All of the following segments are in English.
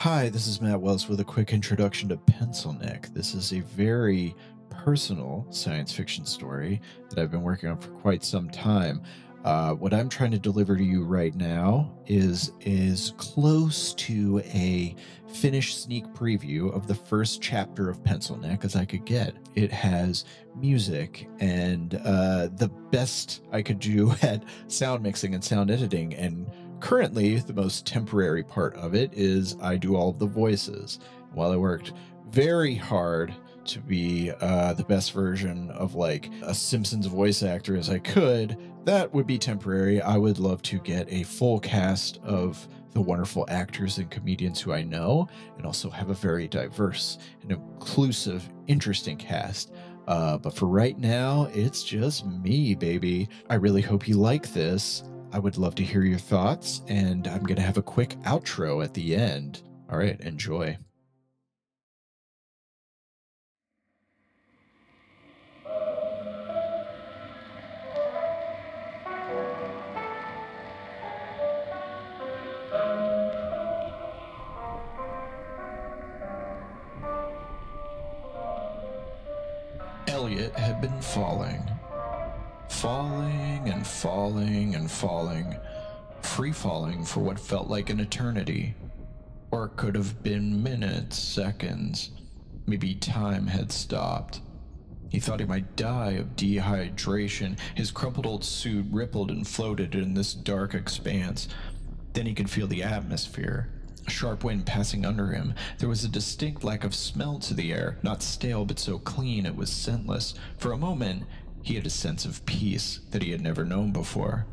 Hi, this is Matt Wells with a quick introduction to Pencil Neck. This is a very personal science fiction story that I've been working on for quite some time. Uh, what I'm trying to deliver to you right now is is close to a finished sneak preview of the first chapter of Pencil Neck as I could get. It has music and uh, the best I could do at sound mixing and sound editing. And currently, the most temporary part of it is I do all of the voices. While I worked very hard to be uh, the best version of like a Simpsons voice actor as I could, that would be temporary. I would love to get a full cast of the wonderful actors and comedians who I know, and also have a very diverse and inclusive, interesting cast. Uh, but for right now, it's just me, baby. I really hope you like this. I would love to hear your thoughts, and I'm going to have a quick outro at the end. All right, enjoy. Elliot had been falling. Falling and falling and falling. Free falling for what felt like an eternity. Or it could have been minutes, seconds. Maybe time had stopped. He thought he might die of dehydration. His crumpled old suit rippled and floated in this dark expanse. Then he could feel the atmosphere. A sharp wind passing under him. There was a distinct lack of smell to the air, not stale, but so clean it was scentless. For a moment, he had a sense of peace that he had never known before.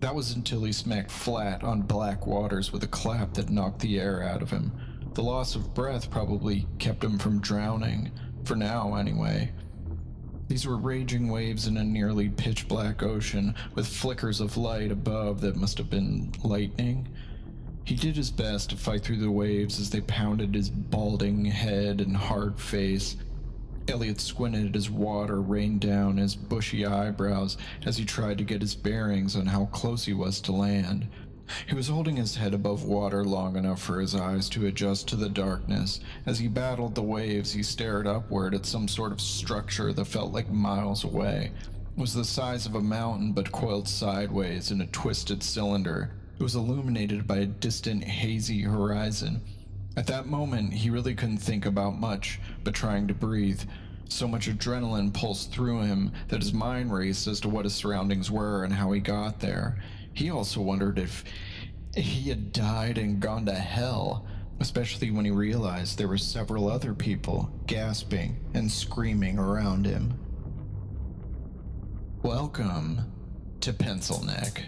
That was until he smacked flat on black waters with a clap that knocked the air out of him. The loss of breath probably kept him from drowning, for now anyway. These were raging waves in a nearly pitch black ocean, with flickers of light above that must have been lightning. He did his best to fight through the waves as they pounded his balding head and hard face. Elliot squinted as water rained down his bushy eyebrows as he tried to get his bearings on how close he was to land. He was holding his head above water long enough for his eyes to adjust to the darkness. As he battled the waves, he stared upward at some sort of structure that felt like miles away. It was the size of a mountain but coiled sideways in a twisted cylinder. It was illuminated by a distant, hazy horizon. At that moment, he really couldn't think about much but trying to breathe. So much adrenaline pulsed through him that his mind raced as to what his surroundings were and how he got there. He also wondered if he had died and gone to hell, especially when he realized there were several other people gasping and screaming around him. Welcome to Pencil Neck.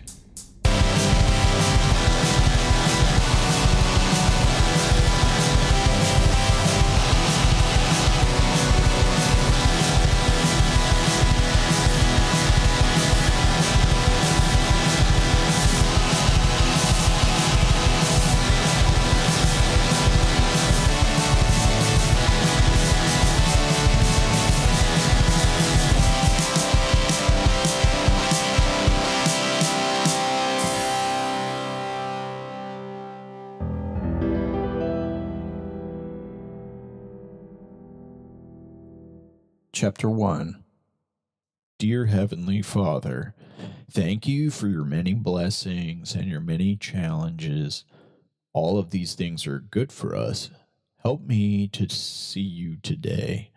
Chapter 1 Dear Heavenly Father, thank you for your many blessings and your many challenges. All of these things are good for us. Help me to see you today.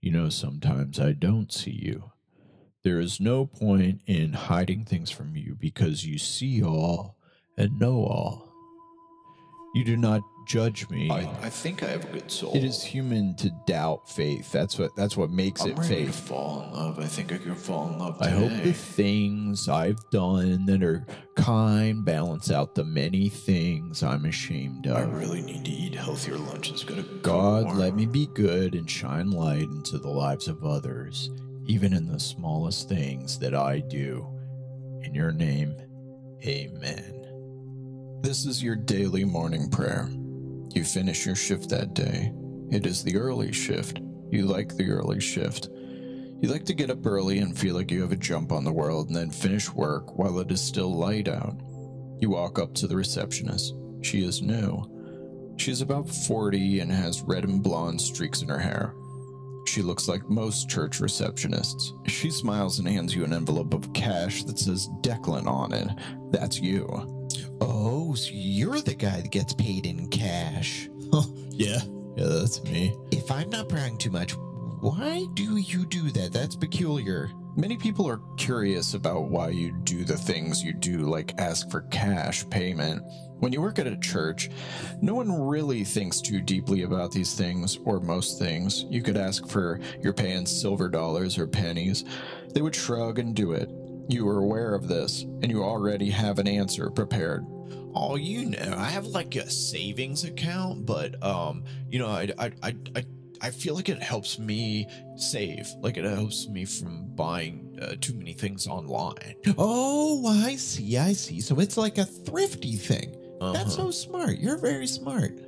You know, sometimes I don't see you. There is no point in hiding things from you because you see all and know all. You do not judge me. I, I think I have a good soul. It is human to doubt faith. That's what that's what makes I'm it ready to faith. fall in love. I think I can fall in love I today. hope the things I've done that are kind balance out the many things I'm ashamed of. I really need to eat healthier lunches. Gotta God, more. let me be good and shine light into the lives of others, even in the smallest things that I do. In your name, amen. This is your daily morning prayer. You finish your shift that day. It is the early shift. You like the early shift. You like to get up early and feel like you have a jump on the world and then finish work while it is still light out. You walk up to the receptionist. She is new. She is about 40 and has red and blonde streaks in her hair. She looks like most church receptionists. She smiles and hands you an envelope of cash that says Declan on it. That's you. Oh, so you're the guy that gets paid in cash. Yeah, yeah, that's me. If I'm not prying too much, why do you do that? That's peculiar. Many people are curious about why you do the things you do, like ask for cash payment. When you work at a church, no one really thinks too deeply about these things, or most things. You could ask for your pay in silver dollars or pennies. They would shrug and do it. You are aware of this, and you already have an answer prepared. Oh, you know, I have like a savings account, but um, you know, I I I I, I feel like it helps me save. Like it helps me from buying uh, too many things online. Oh, I see, I see. So it's like a thrifty thing. That's Uh-huh. so smart. You're very smart.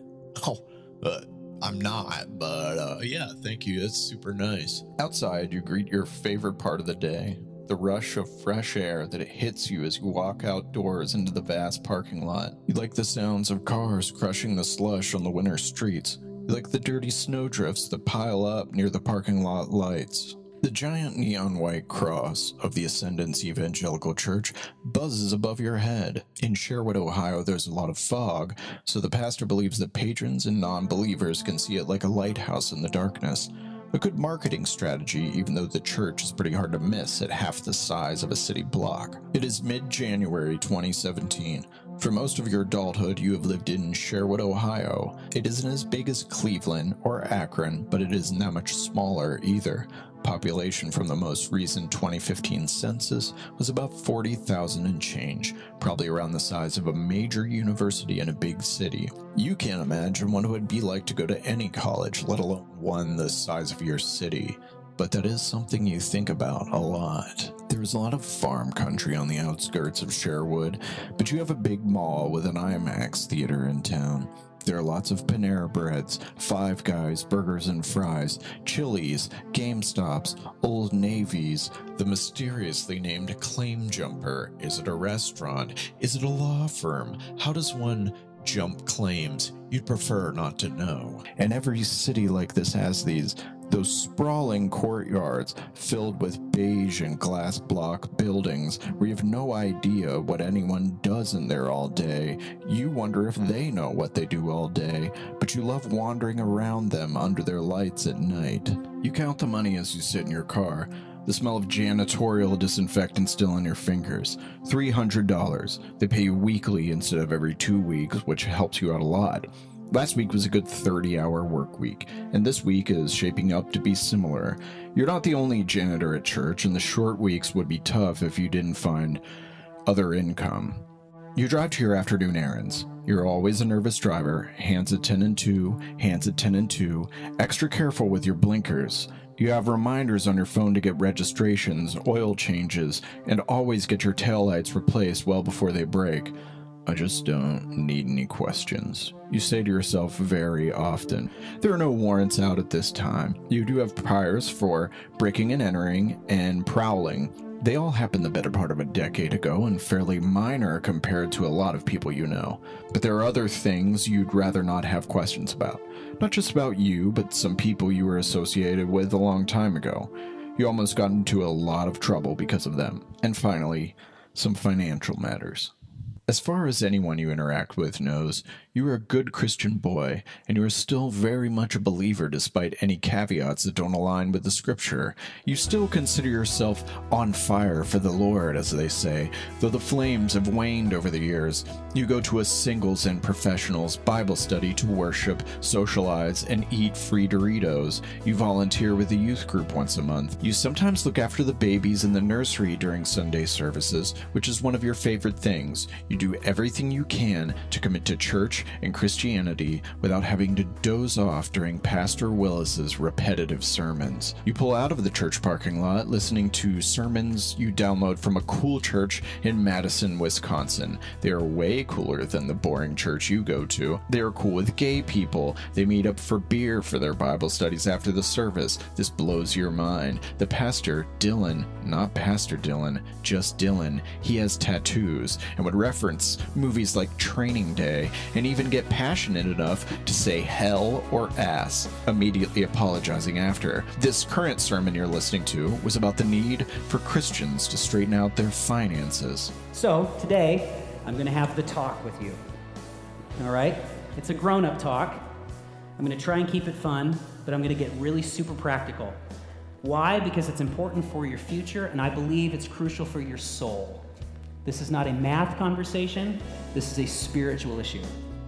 Oh, uh, I'm not, but uh, yeah, thank you. That's super nice. Outside, you greet your favorite part of the day the rush of fresh air that it hits you as you walk outdoors into the vast parking lot. You like the sounds of cars crushing the slush on the winter streets. You like the dirty snowdrifts that pile up near the parking lot lights. The giant neon white cross of the Ascendance Evangelical Church buzzes above your head. In Sherwood, Ohio, there's a lot of fog, so the pastor believes that patrons and non believers can see it like a lighthouse in the darkness. A good marketing strategy, even though the church is pretty hard to miss at half the size of a city block. It is mid January 2017. For most of your adulthood, you have lived in Sherwood, Ohio. It isn't as big as Cleveland or Akron, but it isn't that much smaller either. Population from the most recent 2015 census was about 40,000 and change, probably around the size of a major university in a big city. You can't imagine what it would be like to go to any college, let alone one the size of your city. But that is something you think about a lot. There's a lot of farm country on the outskirts of Sherwood, but you have a big mall with an IMAX theater in town. There are lots of Panera Breads, Five Guys, Burgers and Fries, Chili's, GameStops, Old Navy's, the mysteriously named Claim Jumper. Is it a restaurant? Is it a law firm? How does one jump claims? You'd prefer not to know. And every city like this has these. Those sprawling courtyards filled with beige and glass block buildings where you have no idea what anyone does in there all day. You wonder if hmm. they know what they do all day, but you love wandering around them under their lights at night. You count the money as you sit in your car. The smell of janitorial disinfectant still on your fingers. $300. They pay you weekly instead of every two weeks, which helps you out a lot. Last week was a good 30 hour work week, and this week is shaping up to be similar. You're not the only janitor at church, and the short weeks would be tough if you didn't find other income. You drive to your afternoon errands. You're always a nervous driver, hands at 10 and 2, hands at 10 and 2, extra careful with your blinkers. You have reminders on your phone to get registrations, oil changes, and always get your taillights replaced well before they break. I just don't need any questions. You say to yourself very often. There are no warrants out at this time. You do have priors for breaking and entering and prowling. They all happened the better part of a decade ago and fairly minor compared to a lot of people you know. But there are other things you'd rather not have questions about. Not just about you, but some people you were associated with a long time ago. You almost got into a lot of trouble because of them. And finally, some financial matters. As far as anyone you interact with knows, you are a good Christian boy, and you are still very much a believer despite any caveats that don't align with the scripture. You still consider yourself on fire for the Lord, as they say, though the flames have waned over the years. You go to a singles and professionals Bible study to worship, socialize, and eat free Doritos. You volunteer with a youth group once a month. You sometimes look after the babies in the nursery during Sunday services, which is one of your favorite things. You do everything you can to commit to church and Christianity without having to doze off during Pastor Willis's repetitive sermons. You pull out of the church parking lot listening to sermons you download from a cool church in Madison, Wisconsin. They are way cooler than the boring church you go to. They are cool with gay people. They meet up for beer for their Bible studies after the service. This blows your mind. The pastor, Dylan, not Pastor Dylan, just Dylan, he has tattoos and would reference movies like Training Day and even get passionate enough to say hell or ass, immediately apologizing after. This current sermon you're listening to was about the need for Christians to straighten out their finances. So today, I'm going to have the talk with you. All right? It's a grown up talk. I'm going to try and keep it fun, but I'm going to get really super practical. Why? Because it's important for your future, and I believe it's crucial for your soul. This is not a math conversation, this is a spiritual issue.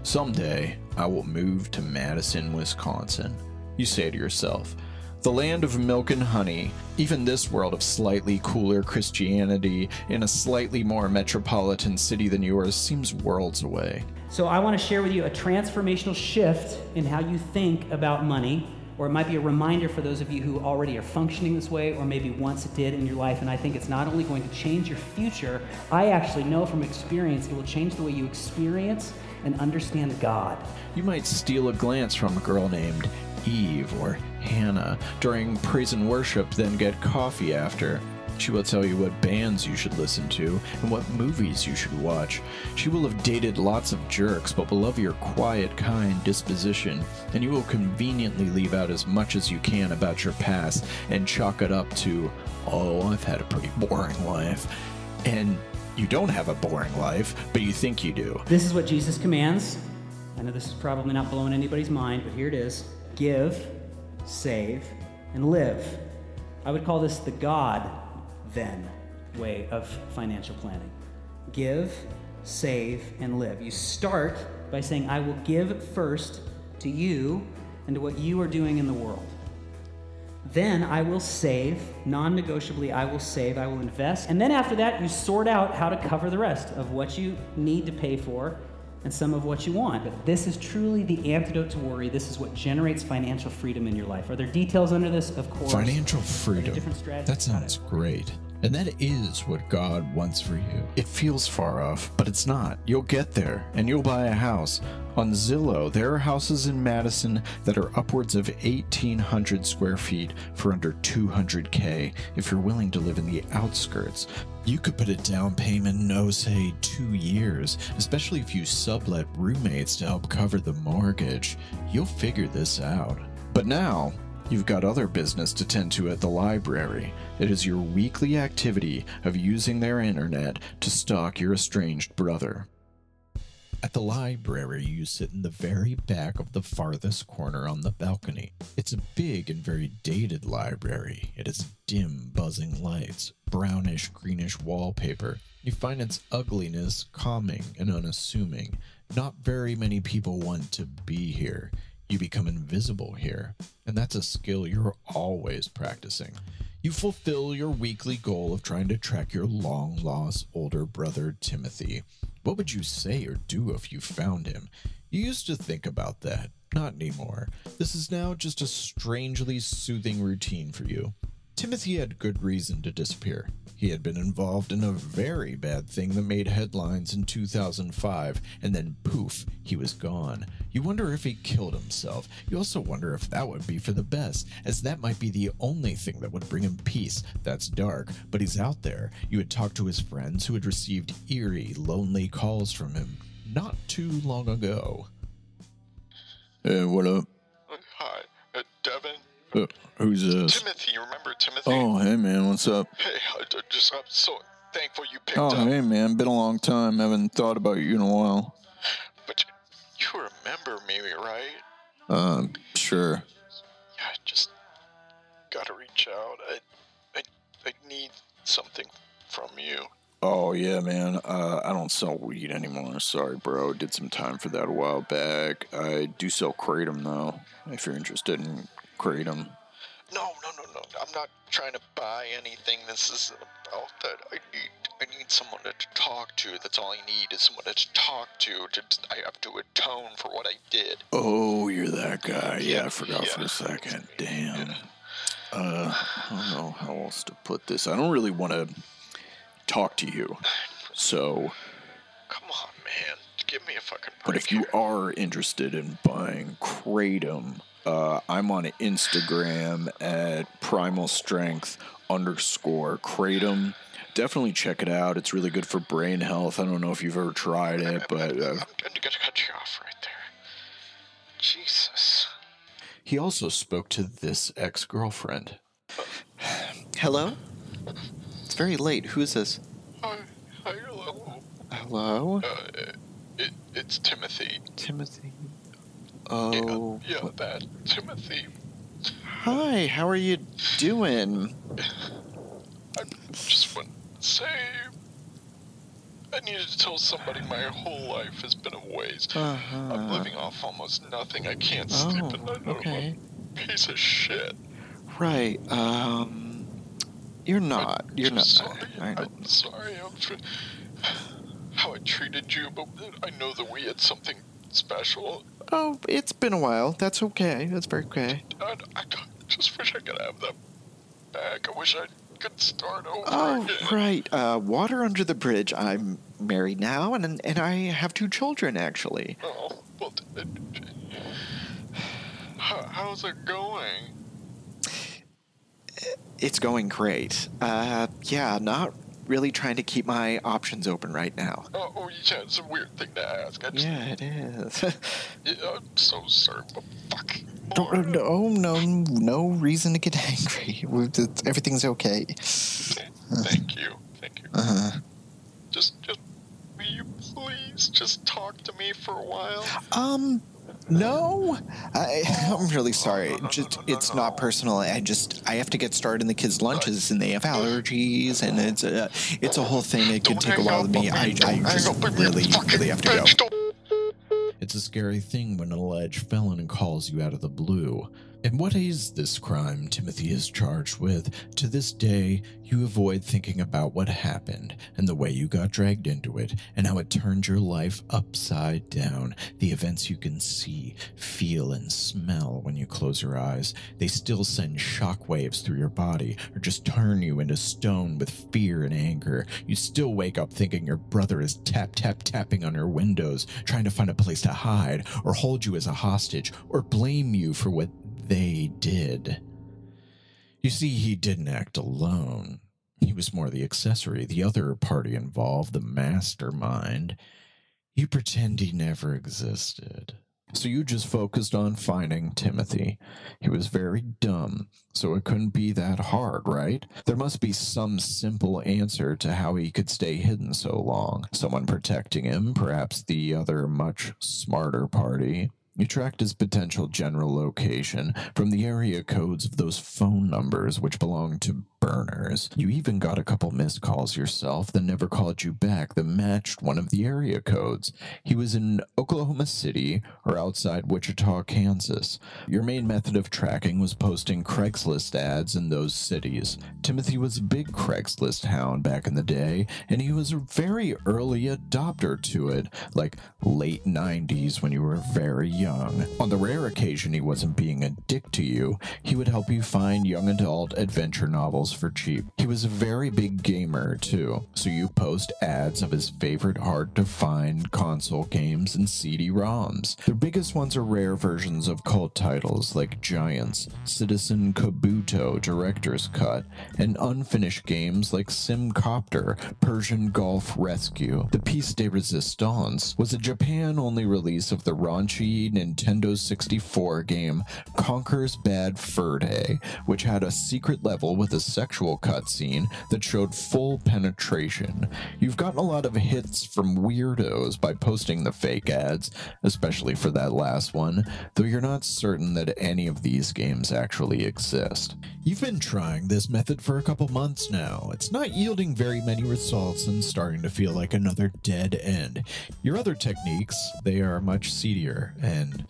Someday, I will move to Madison, Wisconsin. You say to yourself, the land of milk and honey, even this world of slightly cooler Christianity in a slightly more metropolitan city than yours seems worlds away. So, I want to share with you a transformational shift in how you think about money, or it might be a reminder for those of you who already are functioning this way, or maybe once it did in your life. And I think it's not only going to change your future, I actually know from experience it will change the way you experience and understand God. You might steal a glance from a girl named Eve or Hannah during praise and worship, then get coffee after. She will tell you what bands you should listen to and what movies you should watch. She will have dated lots of jerks, but will love your quiet, kind disposition, and you will conveniently leave out as much as you can about your past and chalk it up to, oh, I've had a pretty boring life. And you don't have a boring life, but you think you do. This is what Jesus commands. I know this is probably not blowing anybody's mind, but here it is give, save, and live. I would call this the God then way of financial planning. Give, save, and live. You start by saying, I will give first to you and to what you are doing in the world. Then I will save, non negotiably, I will save, I will invest. And then after that, you sort out how to cover the rest of what you need to pay for and some of what you want. But this is truly the antidote to worry. This is what generates financial freedom in your life. Are there details under this? Of course. Financial freedom. That sounds great. And that is what God wants for you. It feels far off, but it's not. You'll get there, and you'll buy a house. On Zillow, there are houses in Madison that are upwards of 1,800 square feet for under 200K if you're willing to live in the outskirts. You could put a down payment in, oh, say, two years, especially if you sublet roommates to help cover the mortgage. You'll figure this out. But now, You've got other business to tend to at the library. It is your weekly activity of using their internet to stalk your estranged brother. At the library, you sit in the very back of the farthest corner on the balcony. It's a big and very dated library. It has dim, buzzing lights, brownish, greenish wallpaper. You find its ugliness calming and unassuming. Not very many people want to be here. You become invisible here, and that's a skill you're always practicing. You fulfill your weekly goal of trying to track your long lost older brother, Timothy. What would you say or do if you found him? You used to think about that. Not anymore. This is now just a strangely soothing routine for you. Timothy had good reason to disappear. He had been involved in a very bad thing that made headlines in 2005, and then poof, he was gone. You wonder if he killed himself. You also wonder if that would be for the best, as that might be the only thing that would bring him peace. That's dark, but he's out there. You had talked to his friends who had received eerie, lonely calls from him not too long ago. Hey, what up? Hi, uh, Devin. Uh, who's this? Timothy, you remember Timothy? Oh, hey man, what's up? Hey, I just I'm so thankful you picked Oh, up. Oh, hey man, been a long time. Haven't thought about you in a while. But you, you remember me, right? Um, sure. Yeah, I just gotta reach out. I, I, I need something from you. Oh yeah, man. Uh, I don't sell weed anymore. Sorry, bro. Did some time for that a while back. I do sell kratom though. If you're interested in kratom. No, no, no, no. I'm not trying to buy anything. This isn't about that. I need, I need someone to talk to. That's all I need is someone to talk to. To I have to atone for what I did. Oh, you're that guy. Yeah, Yeah, I forgot for a second. Damn. Uh, I don't know how else to put this. I don't really want to talk to you. So, Come on, man. Give me a fucking break. But if you here. are interested in buying kratom, uh, I'm on Instagram at primal strength underscore kratom. Definitely check it out. It's really good for brain health. I don't know if you've ever tried it, but uh, I'm, I'm gonna cut you off right there. Jesus. He also spoke to this ex girlfriend. Hello? It's very late. Who is this? Hi, hi, hello. Hello? Uh, it, it's Timothy. Timothy. Yeah, Oh. yeah, what- that Timothy. Hi, how are you doing? I just want to say. I needed to tell somebody my whole life has been a waste. I'm Uh-huh. living off almost nothing. I can't sleep Oh, at night. okay. I'm a piece of shit. Right, um. You're not. You're I'm not. Sorry. I know. I'm sorry. I'm tr- how I treated you, but I know that we had something special. Oh, it's been a while. That's okay. That's very okay. I, I just wish I could have that back. I wish I could start over Oh, again. right. Uh, water under the bridge. I'm married now, and and I have two children actually. Oh, well, how's it going? It's going great. Uh, yeah, not really trying to keep my options open right now. Oh, oh, yeah, it's a weird thing to ask. Just, Yeah, it is. yeah, I'm so sorry, but fuck. Don't, no, no, no reason to get angry. It's- Everything's okay. Thank you, thank you. Uh-huh. Just, just, will you please just talk to me for a while? Um, no. I, I'm really sorry. Just, it's not personal. I just, I have to get started in the kids' lunches, and they have allergies, and it's a, it's a whole thing. It could take a while to me. I, I just really, really have to go. It's a scary thing when an alleged felon calls you out of the blue. And what is this crime Timothy is charged with? To this day, you avoid thinking about what happened and the way you got dragged into it and how it turned your life upside down. The events you can see, feel, and smell when you close your eyes, they still send shockwaves through your body or just turn you into stone with fear and anger. You still wake up thinking your brother is tap, tap, tapping on your windows, trying to find a place to hide or hold you as a hostage or blame you for what they did. You see, he didn't act alone. He was more the accessory, the other party involved, the mastermind. You pretend he never existed. So you just focused on finding Timothy. He was very dumb, so it couldn't be that hard, right? There must be some simple answer to how he could stay hidden so long. Someone protecting him, perhaps the other much smarter party. You tracked his potential general location from the area codes of those phone numbers which belong to burners. You even got a couple missed calls yourself that never called you back that matched one of the area codes. He was in Oklahoma City or outside Wichita, Kansas. Your main method of tracking was posting Craigslist ads in those cities. Timothy was a big Craigslist hound back in the day, and he was a very early adopter to it, like late 90s when you were very young. On the rare occasion he wasn't being a dick to you, he would help you find young adult adventure novels for cheap. He was a very big gamer too, so you post ads of his favorite hard to find console games and CD-ROMs. The biggest ones are rare versions of cult titles like Giants, Citizen Kabuto Director's Cut, and unfinished games like Simcopter, Persian Golf Rescue. The Piece de Resistance was a Japan-only release of the raunchy Nintendo 64 game Conker's Bad Fur Day, which had a secret level with a sexual cutscene that showed full penetration. You've gotten a lot of hits from weirdos by posting the fake ads, especially for that last one, though you're not certain that any of these games actually exist. You've been trying this method for a couple months now. It's not yielding very many results and starting to feel like another dead end. Your other techniques, they are much seedier and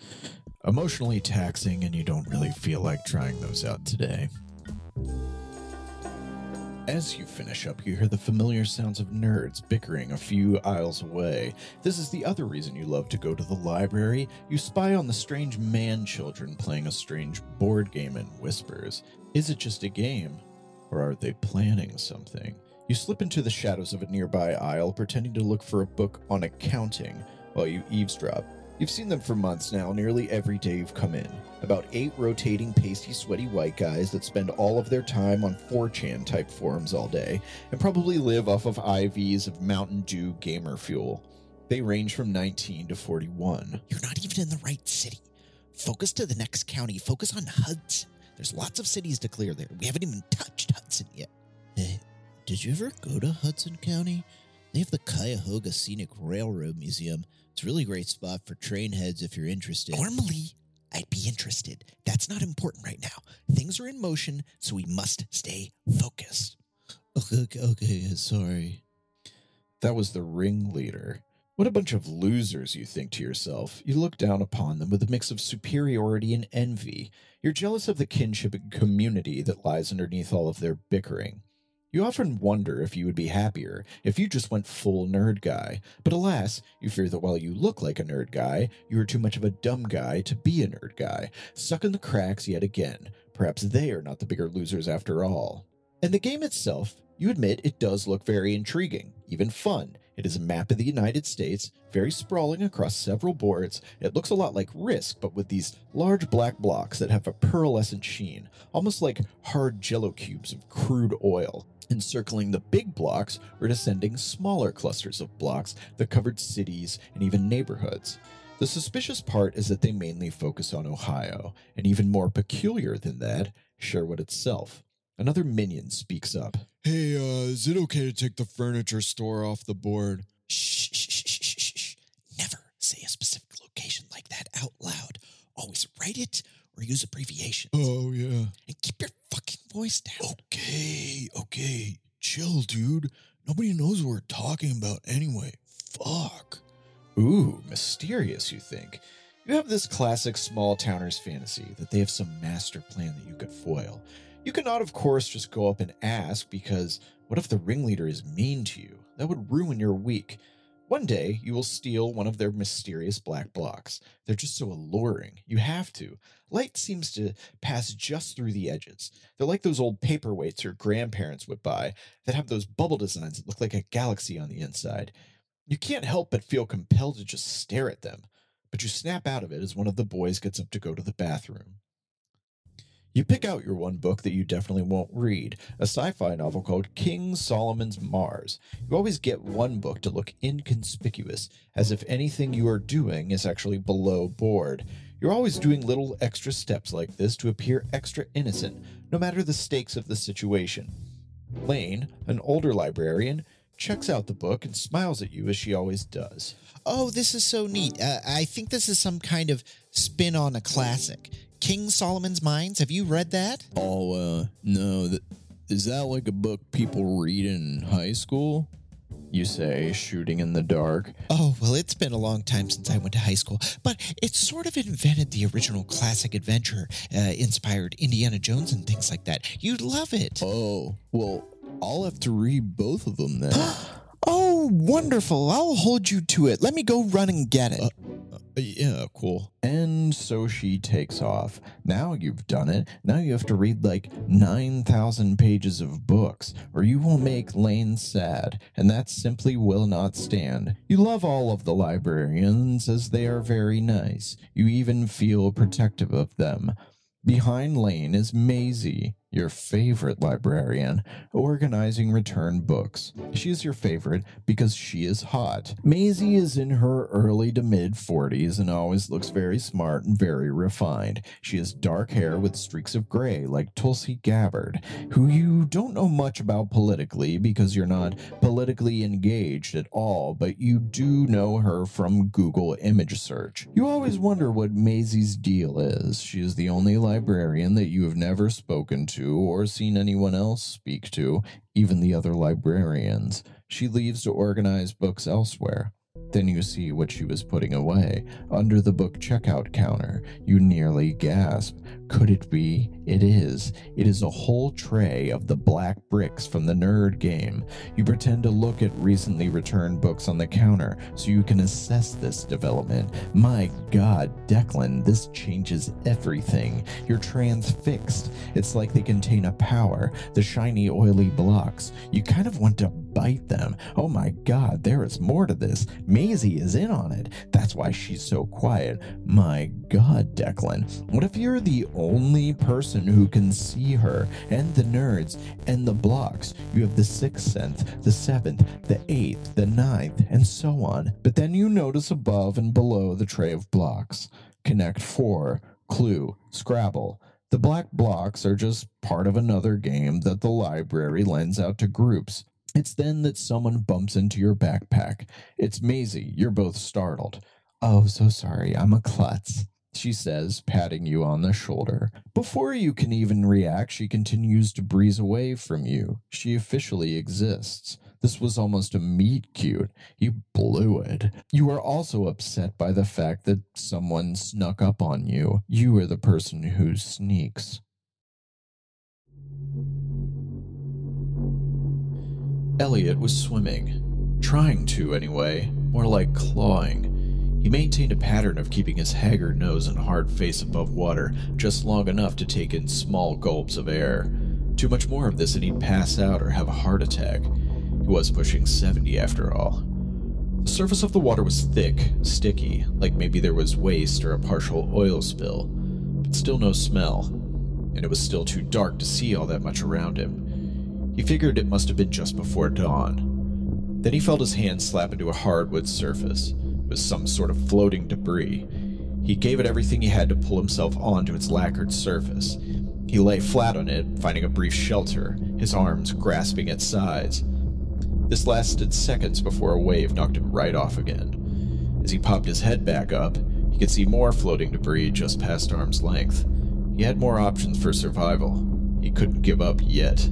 emotionally taxing, and you don't really feel like trying those out today. As you finish up, you hear the familiar sounds of nerds bickering a few aisles away. This is the other reason you love to go to the library. You spy on the strange man children playing a strange board game in whispers. Is it just a game? Or are they planning something? You slip into the shadows of a nearby aisle, pretending to look for a book on accounting while you eavesdrop. You've seen them for months now, nearly every day you've come in. About eight rotating, pasty, sweaty white guys that spend all of their time on 4chan type forums all day and probably live off of IVs of Mountain Dew gamer fuel. They range from 19 to 41. You're not even in the right city. Focus to the next county. Focus on Hudson. There's lots of cities to clear there. We haven't even touched Hudson yet. Hey, did you ever go to Hudson County? They have the Cuyahoga Scenic Railroad Museum. It's a really great spot for train heads if you're interested. Normally, I'd be interested. That's not important right now. Things are in motion, so we must stay focused. Okay, okay, sorry. That was the ringleader. What a bunch of losers, you think to yourself. You look down upon them with a mix of superiority and envy. You're jealous of the kinship and community that lies underneath all of their bickering. You often wonder if you would be happier if you just went full nerd guy. But alas, you fear that while you look like a nerd guy, you are too much of a dumb guy to be a nerd guy, stuck in the cracks yet again. Perhaps they are not the bigger losers after all. And the game itself, you admit it does look very intriguing, even fun. It is a map of the United States, very sprawling across several boards. It looks a lot like Risk, but with these large black blocks that have a pearlescent sheen, almost like hard jello cubes of crude oil. Encircling the big blocks or descending smaller clusters of blocks that covered cities and even neighborhoods. The suspicious part is that they mainly focus on Ohio, and even more peculiar than that, Sherwood itself. Another minion speaks up. Hey, uh, is it okay to take the furniture store off the board? Shh, shh, shh, shh, shh, shh. Never say a specific location like that out loud. Always write it or use abbreviations. Oh, yeah. And keep your fucking voice down. Okay, okay. Chill, dude. Nobody knows what we're talking about anyway. Fuck. Ooh, mysterious, you think. You have this classic small towners fantasy that they have some master plan that you could foil. You cannot, of course, just go up and ask because what if the ringleader is mean to you? That would ruin your week. One day, you will steal one of their mysterious black blocks. They're just so alluring. You have to. Light seems to pass just through the edges. They're like those old paperweights your grandparents would buy that have those bubble designs that look like a galaxy on the inside. You can't help but feel compelled to just stare at them, but you snap out of it as one of the boys gets up to go to the bathroom. You pick out your one book that you definitely won't read, a sci fi novel called King Solomon's Mars. You always get one book to look inconspicuous, as if anything you are doing is actually below board. You're always doing little extra steps like this to appear extra innocent, no matter the stakes of the situation. Lane, an older librarian, checks out the book and smiles at you as she always does. Oh, this is so neat. Uh, I think this is some kind of spin on a classic. King Solomon's Mines. Have you read that? Oh, uh, no. Th- is that like a book people read in high school? You say, shooting in the dark. Oh, well, it's been a long time since I went to high school, but it sort of invented the original classic adventure, uh, inspired Indiana Jones and things like that. You'd love it. Oh, well, I'll have to read both of them then. Oh, wonderful. I'll hold you to it. Let me go run and get it. Uh, Uh, yeah, cool. And so she takes off. Now you've done it. Now you have to read like 9,000 pages of books, or you will make Lane sad, and that simply will not stand. You love all of the librarians as they are very nice. You even feel protective of them. Behind Lane is Maisie, your favorite librarian, organizing return books. She is your favorite because she is hot. Maisie is in her early to mid 40s and always looks very smart and very refined. She has dark hair with streaks of gray like Tulsi Gabbard, who you don't know much about politically because you're not politically engaged at all, but you do know her from Google image search. You always wonder what Maisie's deal is. She is the only librarian that you have never spoken to or seen anyone else speak to, even the other librarians. She leaves to organize books elsewhere. Then you see what she was putting away under the book checkout counter. You nearly gasp. Could it be? It is. It is a whole tray of the black bricks from the nerd game. You pretend to look at recently returned books on the counter so you can assess this development. My god, Declan, this changes everything. You're transfixed. It's like they contain a power. The shiny, oily blocks. You kind of want to bite them. Oh my god, there is more to this. Maisie is in on it. That's why she's so quiet. My god, Declan. What if you're the person who can see her and the nerds and the blocks? You have the sixth sense, the seventh, the eighth, the ninth, and so on. But then you notice above and below the tray of blocks Connect 4, Clue, Scrabble. The black blocks are just part of another game that the library lends out to groups. It's then that someone bumps into your backpack. It's Maisie. You're both startled. Oh, so sorry. I'm a klutz. She says, patting you on the shoulder. Before you can even react, she continues to breeze away from you. She officially exists. This was almost a meet cute. You blew it. You are also upset by the fact that someone snuck up on you. You are the person who sneaks. Elliot was swimming. Trying to, anyway. More like clawing. He maintained a pattern of keeping his haggard nose and hard face above water just long enough to take in small gulps of air. Too much more of this and he'd pass out or have a heart attack. He was pushing 70 after all. The surface of the water was thick, sticky, like maybe there was waste or a partial oil spill, but still no smell, and it was still too dark to see all that much around him. He figured it must have been just before dawn. Then he felt his hand slap into a hardwood surface. Was some sort of floating debris. He gave it everything he had to pull himself onto its lacquered surface. He lay flat on it, finding a brief shelter, his arms grasping at sides. This lasted seconds before a wave knocked him right off again. As he popped his head back up, he could see more floating debris just past arm's length. He had more options for survival. He couldn't give up yet.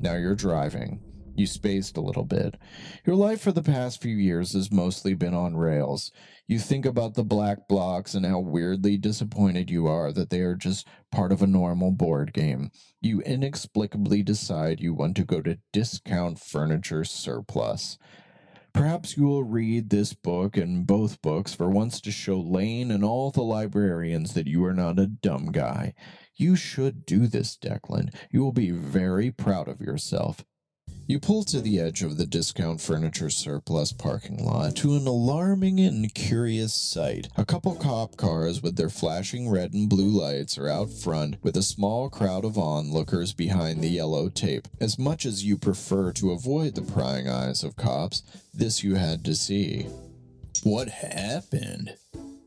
Now you're driving. You spaced a little bit. Your life for the past few years has mostly been on rails. You think about the black blocks and how weirdly disappointed you are that they are just part of a normal board game. You inexplicably decide you want to go to Discount Furniture Surplus. Perhaps you will read this book and both books for once to show Lane and all the librarians that you are not a dumb guy. You should do this, Declan. You will be very proud of yourself. You pull to the edge of the discount furniture surplus parking lot to an alarming and curious sight. A couple cop cars with their flashing red and blue lights are out front with a small crowd of onlookers behind the yellow tape. As much as you prefer to avoid the prying eyes of cops, this you had to see. What happened?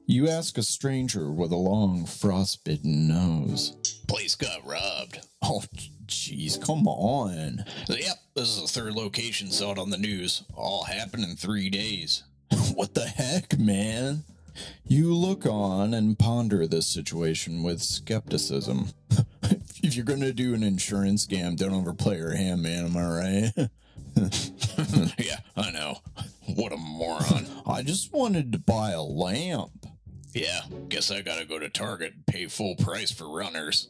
You ask a stranger with a long, frostbitten nose. Place got robbed. Oh, jeez, come on. Yep, this is the third location saw it on the news. All happened in three days. What the heck, man? You look on and ponder this situation with skepticism. if you're gonna do an insurance scam, don't overplay your hand, man, am I right? yeah, I know. What a moron. I just wanted to buy a lamp. Yeah, guess I gotta go to Target and pay full price for runners.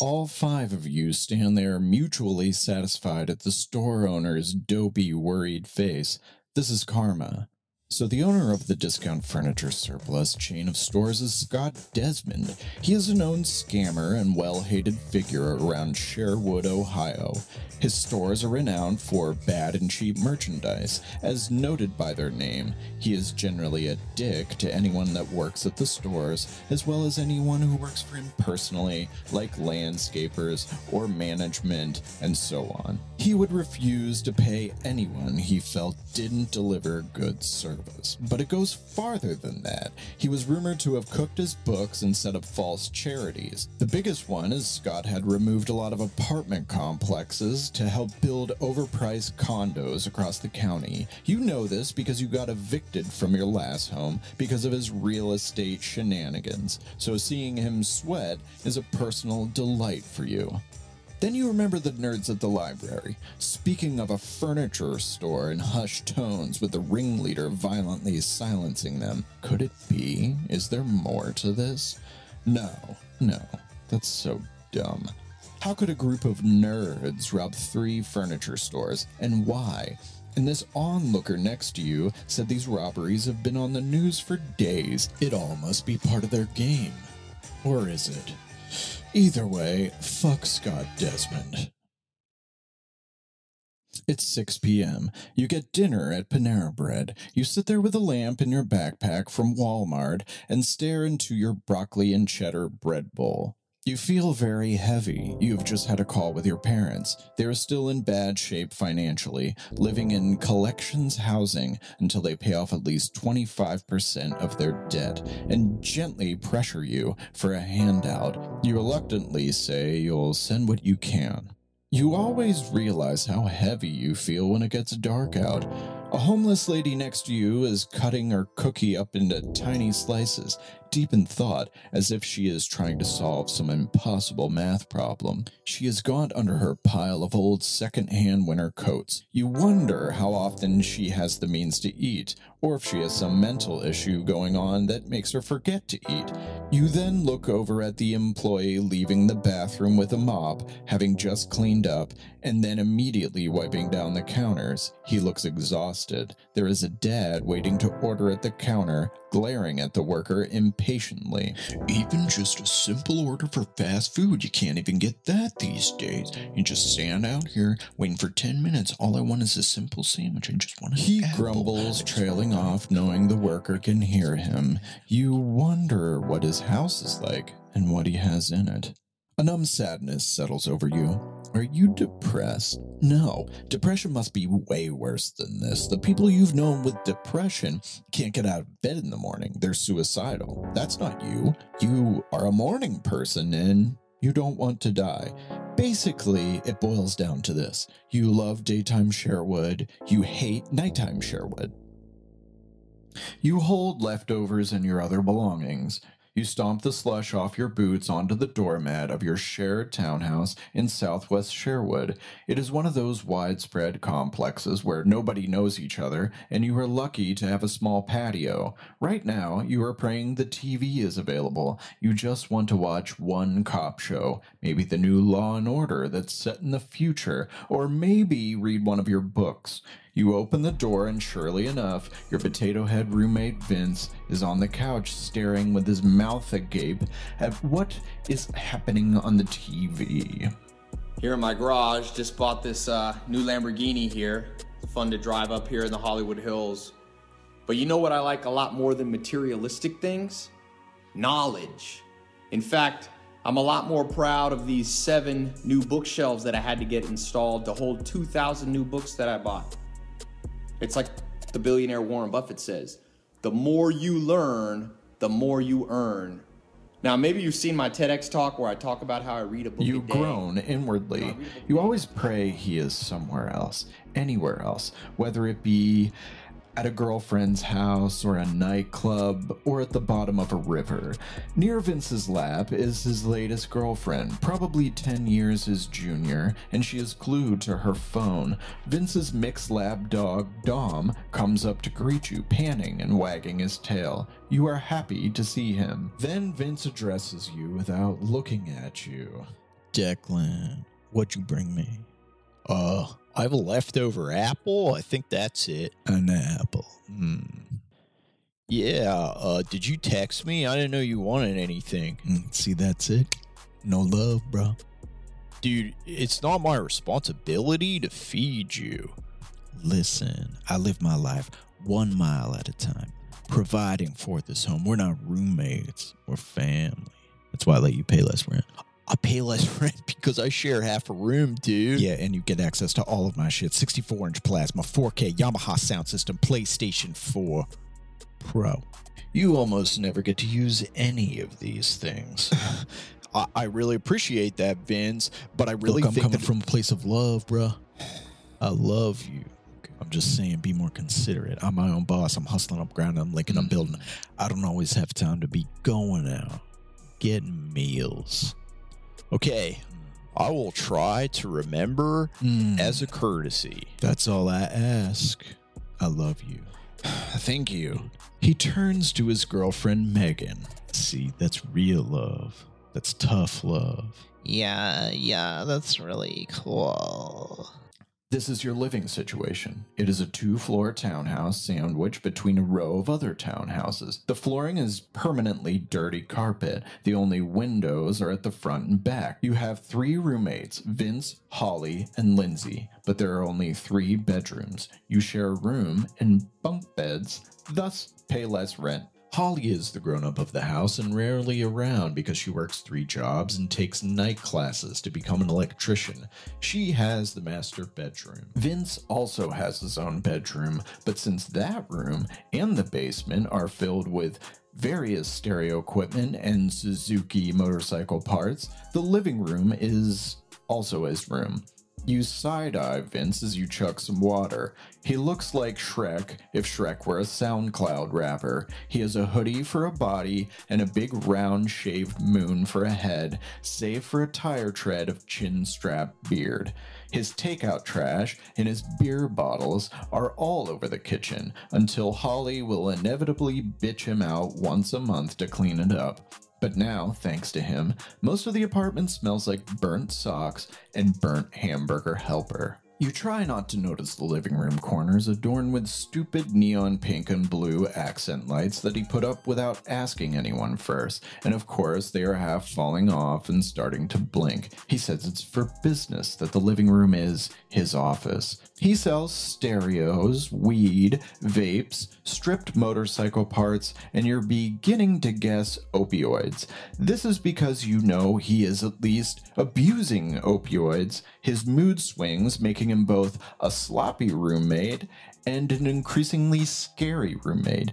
All five of you stand there mutually satisfied at the store owner's dopey, worried face. This is karma. So, the owner of the discount furniture surplus chain of stores is Scott Desmond. He is a known scammer and well hated figure around Sherwood, Ohio. His stores are renowned for bad and cheap merchandise. As noted by their name, he is generally a dick to anyone that works at the stores, as well as anyone who works for him personally, like landscapers or management, and so on. He would refuse to pay anyone he felt didn't deliver good service. But it goes farther than that. He was rumored to have cooked his books and set up false charities. The biggest one is Scott had removed a lot of apartment complexes to help build overpriced condos across the county. You know this because you got evicted from your last home because of his real estate shenanigans. So seeing him sweat is a personal delight for you. Then you remember the nerds at the library, speaking of a furniture store in hushed tones with the ringleader violently silencing them. Could it be? Is there more to this? No, no, that's so dumb. How could a group of nerds rob three furniture stores, and why? And this onlooker next to you said these robberies have been on the news for days. It all must be part of their game. Or is it? Either way, fuck Scott Desmond. It's 6 p.m. You get dinner at Panera Bread. You sit there with a lamp in your backpack from Walmart and stare into your broccoli and cheddar bread bowl. You feel very heavy. You've just had a call with your parents. They're still in bad shape financially, living in collections housing until they pay off at least 25% of their debt, and gently pressure you for a handout. You reluctantly say you'll send what you can. You always realize how heavy you feel when it gets dark out. A homeless lady next to you is cutting her cookie up into tiny slices, deep in thought, as if she is trying to solve some impossible math problem. She is gaunt under her pile of old second-hand winter coats. You wonder how often she has the means to eat, or if she has some mental issue going on that makes her forget to eat. You then look over at the employee leaving the bathroom with a mop, having just cleaned up, and then immediately wiping down the counters. He looks exhausted. There is a dad waiting to order at the counter, glaring at the worker impatiently. Even just a simple order for fast food, you can't even get that these days. You just stand out here waiting for 10 minutes. All I want is a simple sandwich. I just want an He apple. grumbles, trailing off, knowing the worker can hear him. You wonder what his house is like and what he has in it. A numb sadness settles over you. Are you depressed? No. Depression must be way worse than this. The people you've known with depression can't get out of bed in the morning. They're suicidal. That's not you. You are a morning person and you don't want to die. Basically, it boils down to this you love daytime Sherwood, you hate nighttime Sherwood. You hold leftovers and your other belongings. You stomp the slush off your boots onto the doormat of your shared townhouse in southwest Sherwood. It is one of those widespread complexes where nobody knows each other, and you are lucky to have a small patio. Right now, you are praying the TV is available. You just want to watch one cop show, maybe the new Law and Order that's set in the future, or maybe read one of your books. You open the door, and surely enough, your potato head roommate Vince is on the couch staring with his mouth agape at what is happening on the TV. Here in my garage, just bought this uh, new Lamborghini here. Fun to drive up here in the Hollywood Hills. But you know what I like a lot more than materialistic things? Knowledge. In fact, I'm a lot more proud of these seven new bookshelves that I had to get installed to hold 2,000 new books that I bought. It's like the billionaire Warren Buffett says the more you learn, the more you earn. Now, maybe you've seen my TEDx talk where I talk about how I read a book You groan inwardly. You always pray he is somewhere else, anywhere else, whether it be at a girlfriend's house or a nightclub or at the bottom of a river. Near Vince's lap is his latest girlfriend, probably 10 years his junior, and she is glued to her phone. Vince's mixed lab dog, Dom, comes up to greet you, panting and wagging his tail. You are happy to see him. Then Vince addresses you without looking at you. Declan, what'd you bring me? Uh, I have a leftover apple. I think that's it. An apple. Hmm. Yeah, uh, did you text me? I didn't know you wanted anything. Mm, see, that's it. No love, bro. Dude, it's not my responsibility to feed you. Listen, I live my life one mile at a time, providing for this home. We're not roommates, we're family. That's why I let you pay less rent. I pay less rent because I share half a room, dude. Yeah, and you get access to all of my shit 64 inch plasma, 4K Yamaha sound system, PlayStation 4 Pro. You almost never get to use any of these things. I, I really appreciate that, Vince, but I really Look, I'm coming from a place of love, bruh. I love you. I'm just saying, be more considerate. I'm my own boss. I'm hustling up ground. I'm linking Mm. up building. I don't always have time to be going out, getting meals. Okay, I will try to remember Mm, as a courtesy. that's all I ask. I love you. Thank you. He turns to his girlfriend Megan. See, that's real love. That's tough love. Yeah, yeah, that's really cool. This is your living situation. It is a two floor townhouse sandwiched between a row of other townhouses. The flooring is permanently dirty carpet. The only windows are at the front and back. You have three roommates Vince, Holly, and Lindsay, but there are only three bedrooms. You share a room and bunk beds, thus pay less rent. Holly is the grown up of the house and rarely around because she works three jobs and takes night classes to become an electrician. She has the master bedroom. Vince also has his own bedroom, but since that room and the basement are filled with various stereo equipment and Suzuki motorcycle parts, the living room is also his room. You side eye Vince as you chuck some water. He looks like Shrek if Shrek were a SoundCloud rapper. He has a hoodie for a body and a big round shaved moon for a head, save for a tire tread of chin strap beard. His takeout trash and his beer bottles are all over the kitchen until Holly will inevitably bitch him out once a month to clean it up. But now, thanks to him, most of the apartment smells like burnt socks and burnt hamburger helper. You try not to notice the living room corners adorned with stupid neon pink and blue accent lights that he put up without asking anyone first, and of course they are half falling off and starting to blink. He says it's for business that the living room is his office. He sells stereos, weed, vapes, stripped motorcycle parts, and you're beginning to guess opioids. This is because you know he is at least abusing opioids, his mood swings making him both a sloppy roommate and an increasingly scary roommate.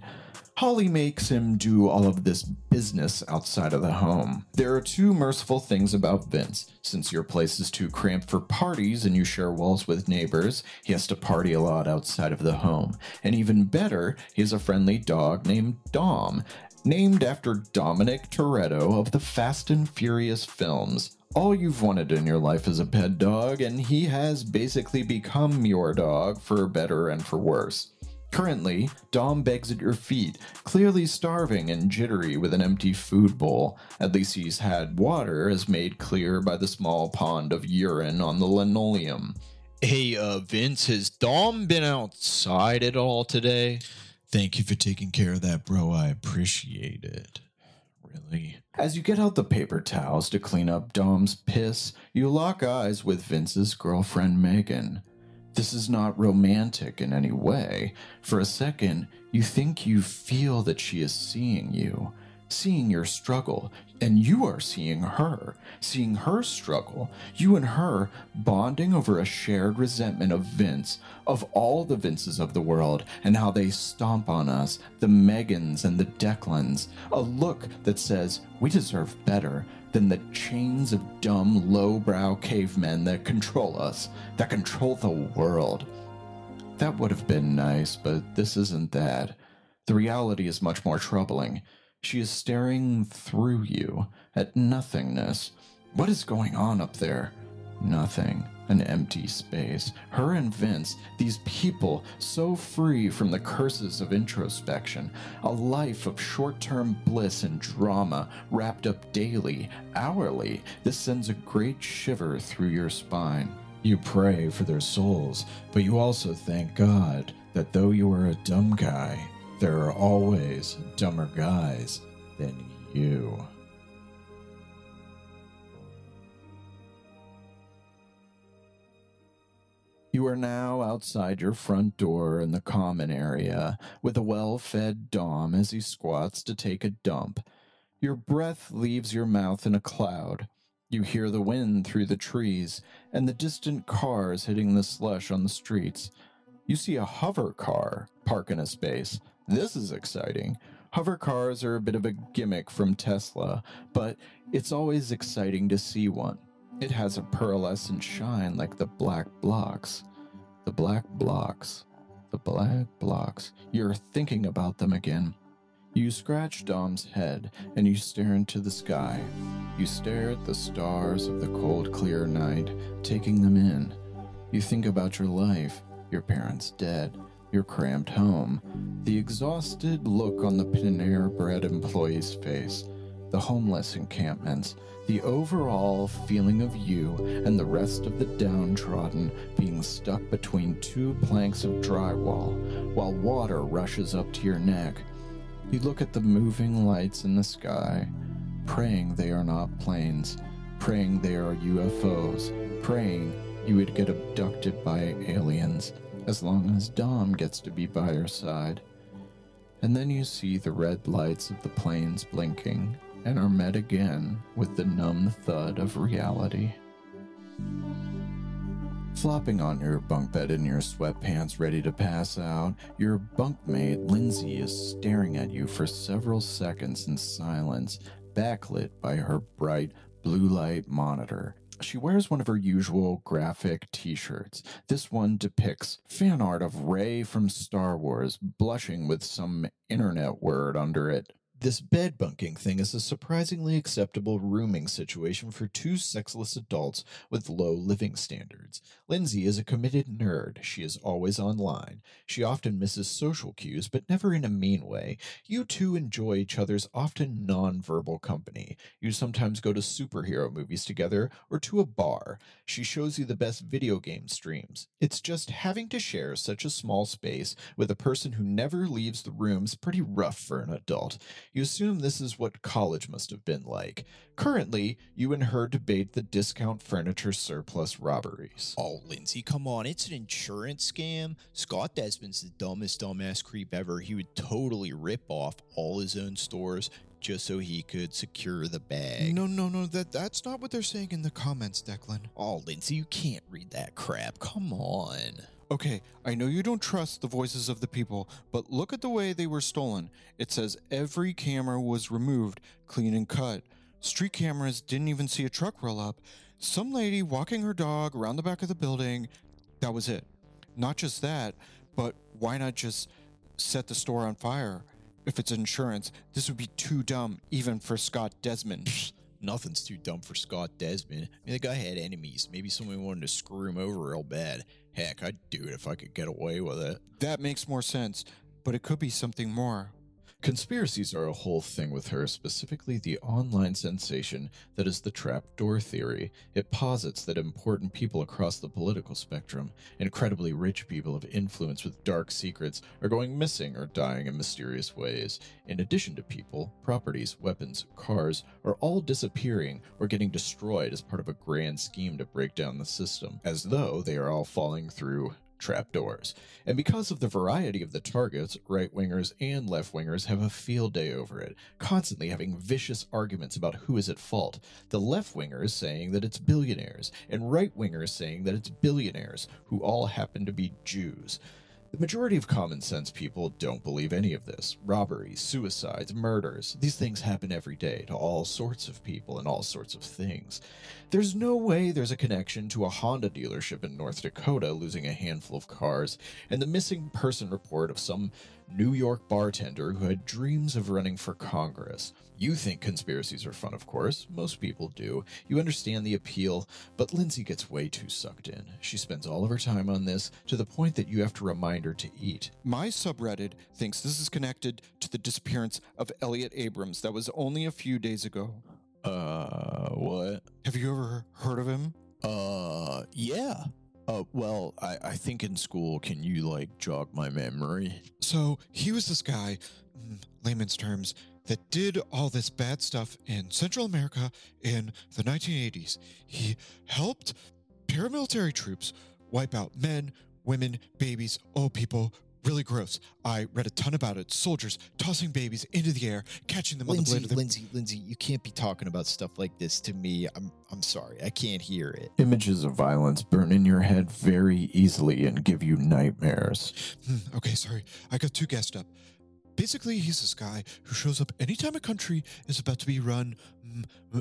Holly makes him do all of this business outside of the home. There are two merciful things about Vince. Since your place is too cramped for parties and you share walls with neighbors, he has to party a lot outside of the home. And even better, he has a friendly dog named Dom, named after Dominic Toretto of the Fast and Furious films. All you've wanted in your life is a pet dog, and he has basically become your dog for better and for worse. Currently, Dom begs at your feet, clearly starving and jittery with an empty food bowl. At least he's had water, as made clear by the small pond of urine on the linoleum. Hey, uh, Vince, has Dom been outside at all today? Thank you for taking care of that, bro. I appreciate it. Really? As you get out the paper towels to clean up Dom's piss, you lock eyes with Vince's girlfriend, Megan. This is not romantic in any way. For a second, you think you feel that she is seeing you, seeing your struggle, and you are seeing her, seeing her struggle. You and her bonding over a shared resentment of Vince, of all the Vinces of the world, and how they stomp on us, the Megans and the Declans. A look that says, we deserve better than the chains of dumb, lowbrow cavemen that control us, that control the world. That would have been nice, but this isn't that. The reality is much more troubling. She is staring through you at nothingness. What is going on up there? Nothing. An empty space. Her and Vince, these people so free from the curses of introspection, a life of short term bliss and drama wrapped up daily, hourly. This sends a great shiver through your spine. You pray for their souls, but you also thank God that though you are a dumb guy, there are always dumber guys than you. You are now outside your front door in the common area with a well fed Dom as he squats to take a dump. Your breath leaves your mouth in a cloud. You hear the wind through the trees and the distant cars hitting the slush on the streets. You see a hover car park in a space. This is exciting. Hover cars are a bit of a gimmick from Tesla, but it's always exciting to see one. It has a pearlescent shine like the black blocks. The black blocks. The black blocks. You're thinking about them again. You scratch Dom's head and you stare into the sky. You stare at the stars of the cold, clear night, taking them in. You think about your life, your parents dead, your cramped home, the exhausted look on the Panera Bread employee's face, the homeless encampments, the overall feeling of you and the rest of the downtrodden being stuck between two planks of drywall while water rushes up to your neck. You look at the moving lights in the sky, praying they are not planes, praying they are UFOs, praying you would get abducted by aliens as long as Dom gets to be by your side. And then you see the red lights of the planes blinking and are met again with the numb thud of reality. Flopping on your bunk bed in your sweatpants, ready to pass out, your bunkmate Lindsay is staring at you for several seconds in silence, backlit by her bright blue light monitor. She wears one of her usual graphic t shirts. This one depicts fan art of Rey from Star Wars blushing with some internet word under it. This bed bunking thing is a surprisingly acceptable rooming situation for two sexless adults with low living standards. Lindsay is a committed nerd. She is always online. She often misses social cues, but never in a mean way. You two enjoy each other's often non-verbal company. You sometimes go to superhero movies together or to a bar. She shows you the best video game streams. It's just having to share such a small space with a person who never leaves the room is pretty rough for an adult. You assume this is what college must have been like. Currently, you and her debate the discount furniture surplus robberies. Oh, Lindsay, come on. It's an insurance scam. Scott Desmond's the dumbest dumbass creep ever. He would totally rip off all his own stores just so he could secure the bag. No, no, no. That that's not what they're saying in the comments, Declan. Oh, Lindsay, you can't read that crap. Come on. Okay, I know you don't trust the voices of the people, but look at the way they were stolen. It says every camera was removed, clean and cut. Street cameras didn't even see a truck roll up. Some lady walking her dog around the back of the building. That was it. Not just that, but why not just set the store on fire? If it's insurance, this would be too dumb, even for Scott Desmond. Nothing's too dumb for Scott Desmond. I mean, the guy had enemies. Maybe someone wanted to screw him over real bad. Heck, I'd do it if I could get away with it. That makes more sense, but it could be something more. Conspiracies are a whole thing with her, specifically the online sensation that is the trapdoor theory. It posits that important people across the political spectrum, incredibly rich people of influence with dark secrets, are going missing or dying in mysterious ways. In addition to people, properties, weapons, cars are all disappearing or getting destroyed as part of a grand scheme to break down the system, as though they are all falling through trapdoors. And because of the variety of the targets, right wingers and left wingers have a field day over it, constantly having vicious arguments about who is at fault. The left wingers saying that it's billionaires, and right wingers saying that it's billionaires, who all happen to be Jews. The majority of common sense people don't believe any of this. Robberies, suicides, murders, these things happen every day to all sorts of people and all sorts of things. There's no way there's a connection to a Honda dealership in North Dakota losing a handful of cars and the missing person report of some New York bartender who had dreams of running for Congress. You think conspiracies are fun, of course. Most people do. You understand the appeal, but Lindsay gets way too sucked in. She spends all of her time on this to the point that you have to remind her to eat. My subreddit thinks this is connected to the disappearance of Elliott Abrams that was only a few days ago. Uh, what? Have you ever heard of him? Uh, yeah. Uh, well, I, I think in school, can you like jog my memory? So he was this guy, mm, layman's terms, that did all this bad stuff in Central America in the 1980s. He helped paramilitary troops wipe out men, women, babies, old people. Really gross. I read a ton about it. Soldiers tossing babies into the air, catching them on the Lindsay, blade of their Lindsay, Lindsay, you can't be talking about stuff like this to me. I'm, I'm sorry, I can't hear it. Images of violence burn in your head very easily and give you nightmares. Hmm, okay, sorry. I got too gassed up. Basically, he's this guy who shows up anytime a country is about to be run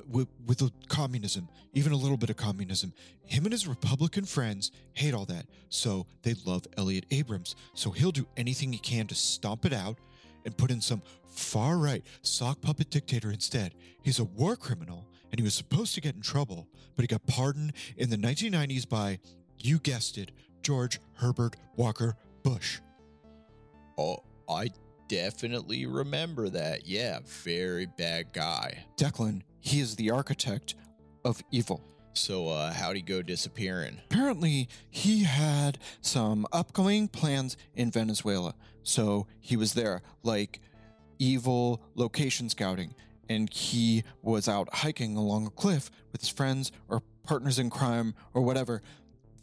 with, with communism, even a little bit of communism. Him and his Republican friends hate all that, so they love Elliott Abrams. So he'll do anything he can to stomp it out and put in some far right sock puppet dictator instead. He's a war criminal, and he was supposed to get in trouble, but he got pardoned in the 1990s by, you guessed it, George Herbert Walker Bush. Oh, I definitely remember that. Yeah, very bad guy. Declan, he is the architect of evil. So, uh, how'd he go disappearing? Apparently, he had some upcoming plans in Venezuela. So he was there, like evil location scouting. And he was out hiking along a cliff with his friends or partners in crime or whatever.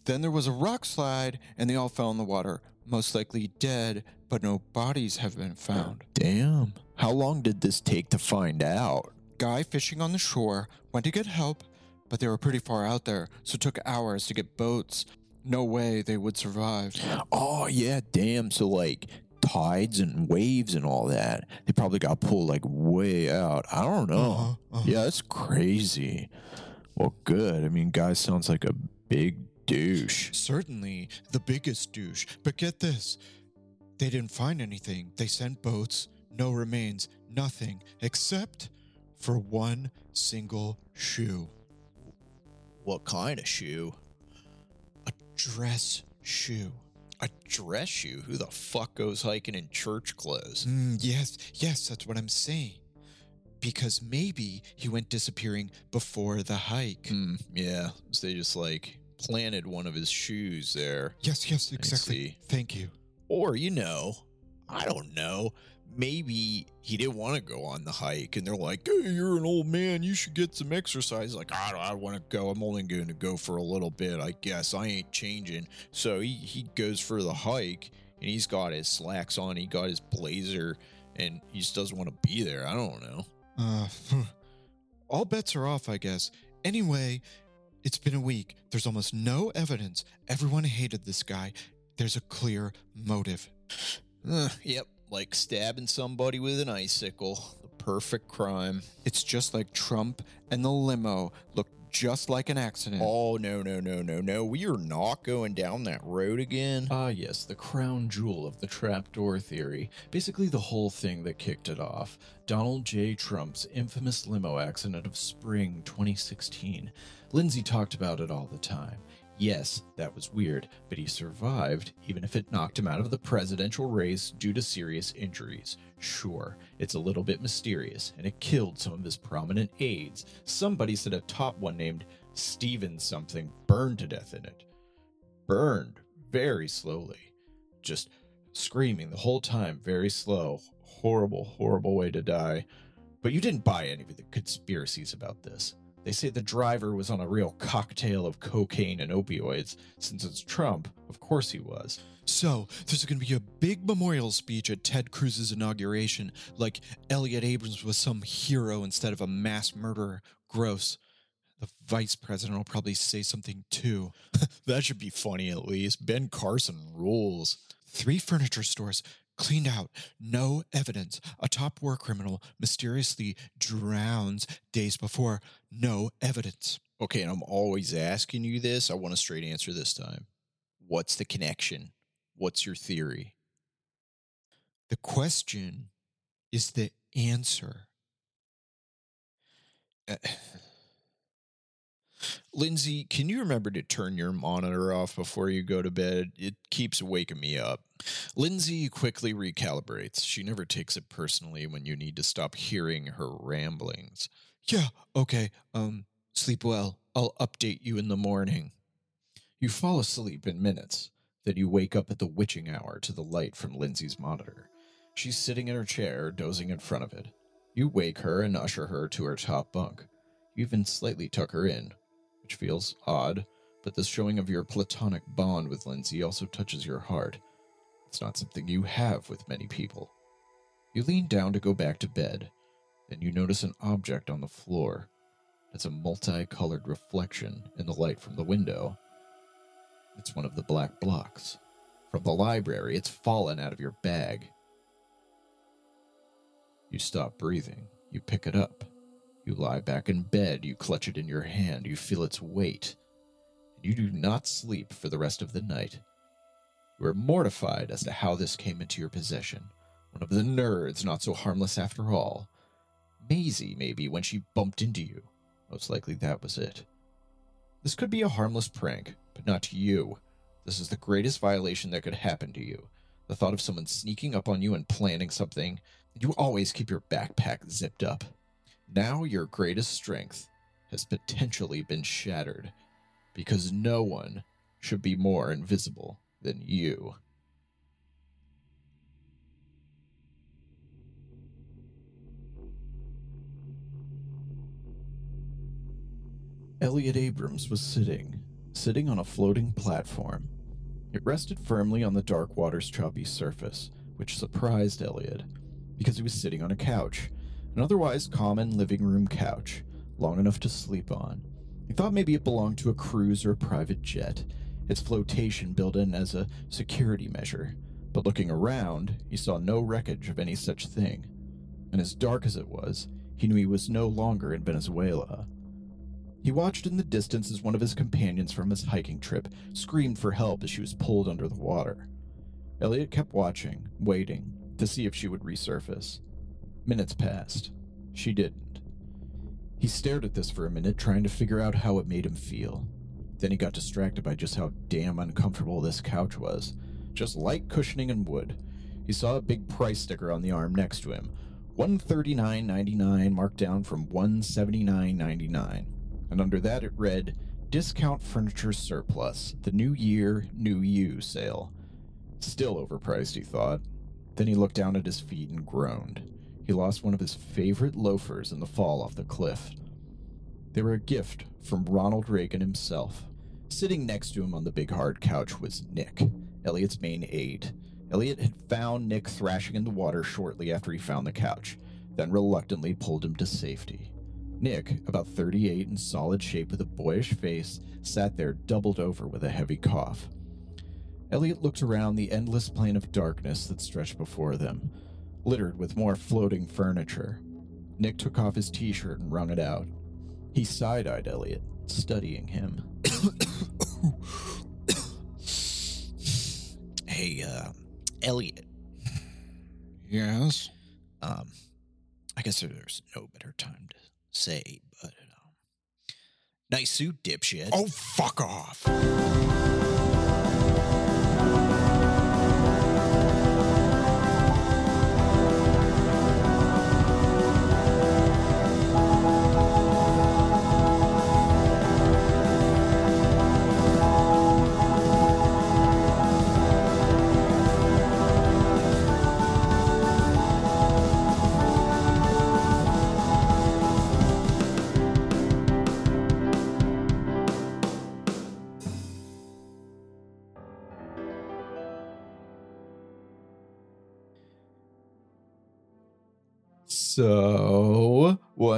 Then there was a rock slide, and they all fell in the water, most likely dead, but no bodies have been found. Damn. How long did this take to find out? Guy fishing on the shore went to get help, but they were pretty far out there, so it took hours to get boats. No way they would survive. Oh, yeah, damn. So, like, tides and waves and all that, they probably got pulled, like, way out. I don't know. Uh-huh, uh-huh. Yeah, that's crazy. Well, good. I mean, guy sounds like a big douche. Certainly the biggest douche. But get this they didn't find anything. They sent boats, no remains, nothing, except for one single shoe. What kind of shoe? A dress shoe. A dress shoe? Who the fuck goes hiking in church clothes? Mm, yes, yes, that's what I'm saying. Because maybe he went disappearing before the hike. Hmm, yeah. So they just like planted one of his shoes there. Yes, yes, exactly. Thank you. Or, you know, I don't know. Maybe he didn't want to go on the hike and they're like, hey, you're an old man. You should get some exercise. Like, I don't, I want to go. I'm only going to go for a little bit. I guess I ain't changing. So he, he goes for the hike and he's got his slacks on. He got his blazer and he just doesn't want to be there. I don't know. Uh, all bets are off, I guess. Anyway, it's been a week. There's almost no evidence. Everyone hated this guy. There's a clear motive. Uh, yep. Like stabbing somebody with an icicle. The perfect crime. It's just like Trump and the limo look just like an accident. Oh, no, no, no, no, no. We are not going down that road again. Ah, yes, the crown jewel of the trapdoor theory. Basically, the whole thing that kicked it off. Donald J. Trump's infamous limo accident of spring 2016. Lindsay talked about it all the time. Yes, that was weird, but he survived, even if it knocked him out of the presidential race due to serious injuries. Sure, it's a little bit mysterious, and it killed some of his prominent aides. Somebody said a top one named Steven something burned to death in it. Burned very slowly. Just screaming the whole time, very slow. Horrible, horrible way to die. But you didn't buy any of the conspiracies about this. They say the driver was on a real cocktail of cocaine and opioids. Since it's Trump, of course he was. So, there's going to be a big memorial speech at Ted Cruz's inauguration, like Elliott Abrams was some hero instead of a mass murderer. Gross. The vice president will probably say something too. that should be funny at least. Ben Carson rules. Three furniture stores cleaned out, no evidence. A top war criminal mysteriously drowns days before, no evidence. Okay, and I'm always asking you this. I want a straight answer this time. What's the connection? What's your theory? The question is the answer. Uh, Lindsay, can you remember to turn your monitor off before you go to bed? It keeps waking me up. Lindsay quickly recalibrates. She never takes it personally when you need to stop hearing her ramblings. Yeah, okay. Um, sleep well. I'll update you in the morning. You fall asleep in minutes. Then you wake up at the witching hour to the light from Lindsay's monitor. She's sitting in her chair, dozing in front of it. You wake her and usher her to her top bunk. You even slightly tuck her in, which feels odd, but this showing of your platonic bond with Lindsay also touches your heart. It's not something you have with many people. You lean down to go back to bed, then you notice an object on the floor. It's a multicolored reflection in the light from the window. It's one of the black blocks. From the library, it's fallen out of your bag. You stop breathing. You pick it up. You lie back in bed. You clutch it in your hand. You feel its weight. And you do not sleep for the rest of the night. You are mortified as to how this came into your possession. One of the nerds, not so harmless after all. Maisie, maybe, when she bumped into you. Most likely that was it. This could be a harmless prank, but not to you. This is the greatest violation that could happen to you. The thought of someone sneaking up on you and planning something. You always keep your backpack zipped up. Now your greatest strength has potentially been shattered because no one should be more invisible than you. Elliott Abrams was sitting, sitting on a floating platform. It rested firmly on the dark water's choppy surface, which surprised Elliott, because he was sitting on a couch, an otherwise common living room couch, long enough to sleep on. He thought maybe it belonged to a cruise or a private jet, its flotation built in as a security measure, but looking around, he saw no wreckage of any such thing. And as dark as it was, he knew he was no longer in Venezuela. He watched in the distance as one of his companions from his hiking trip screamed for help as she was pulled under the water. Elliott kept watching, waiting, to see if she would resurface. Minutes passed. She didn't. He stared at this for a minute, trying to figure out how it made him feel. Then he got distracted by just how damn uncomfortable this couch was. Just light cushioning and wood. He saw a big price sticker on the arm next to him. 139.99 marked down from 179.99. And under that it read Discount Furniture Surplus, the New Year, New You sale. Still overpriced, he thought. Then he looked down at his feet and groaned. He lost one of his favorite loafers in the fall off the cliff. They were a gift from Ronald Reagan himself. Sitting next to him on the big hard couch was Nick, Elliott's main aide. Elliott had found Nick thrashing in the water shortly after he found the couch, then reluctantly pulled him to safety. Nick, about 38 in solid shape with a boyish face, sat there doubled over with a heavy cough. Elliott looked around the endless plain of darkness that stretched before them, littered with more floating furniture. Nick took off his t shirt and wrung it out. He side eyed Elliott, studying him. Hey, uh, Elliott. Yes. Um, I guess there's no better time to say, but um, nice suit, dipshit. Oh, fuck off.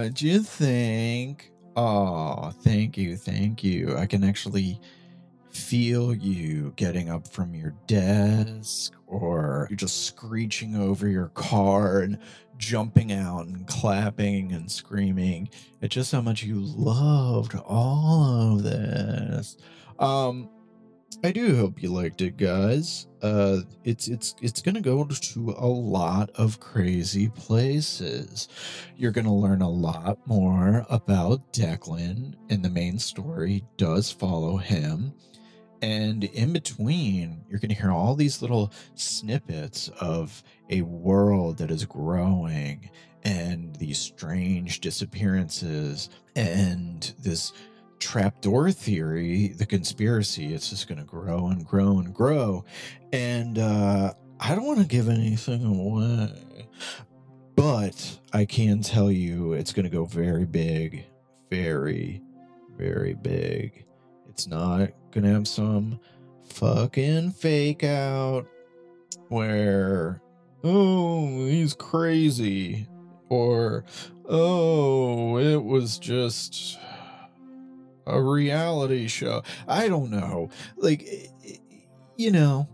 What'd you think? Oh, thank you, thank you. I can actually feel you getting up from your desk, or you're just screeching over your car and jumping out and clapping and screaming at just how much you loved all of this. Um, I do hope you liked it, guys. Uh, it's it's it's gonna go to a lot of crazy places. You're gonna learn a lot more about Declan, and the main story does follow him. And in between, you're gonna hear all these little snippets of a world that is growing, and these strange disappearances, and this trapdoor theory, the conspiracy, it's just going to grow and grow and grow. And uh, I don't want to give anything away, but I can tell you it's going to go very big, very, very big. It's not going to have some fucking fake out where, oh, he's crazy, or, oh, it was just a reality show. I don't know. Like, you know,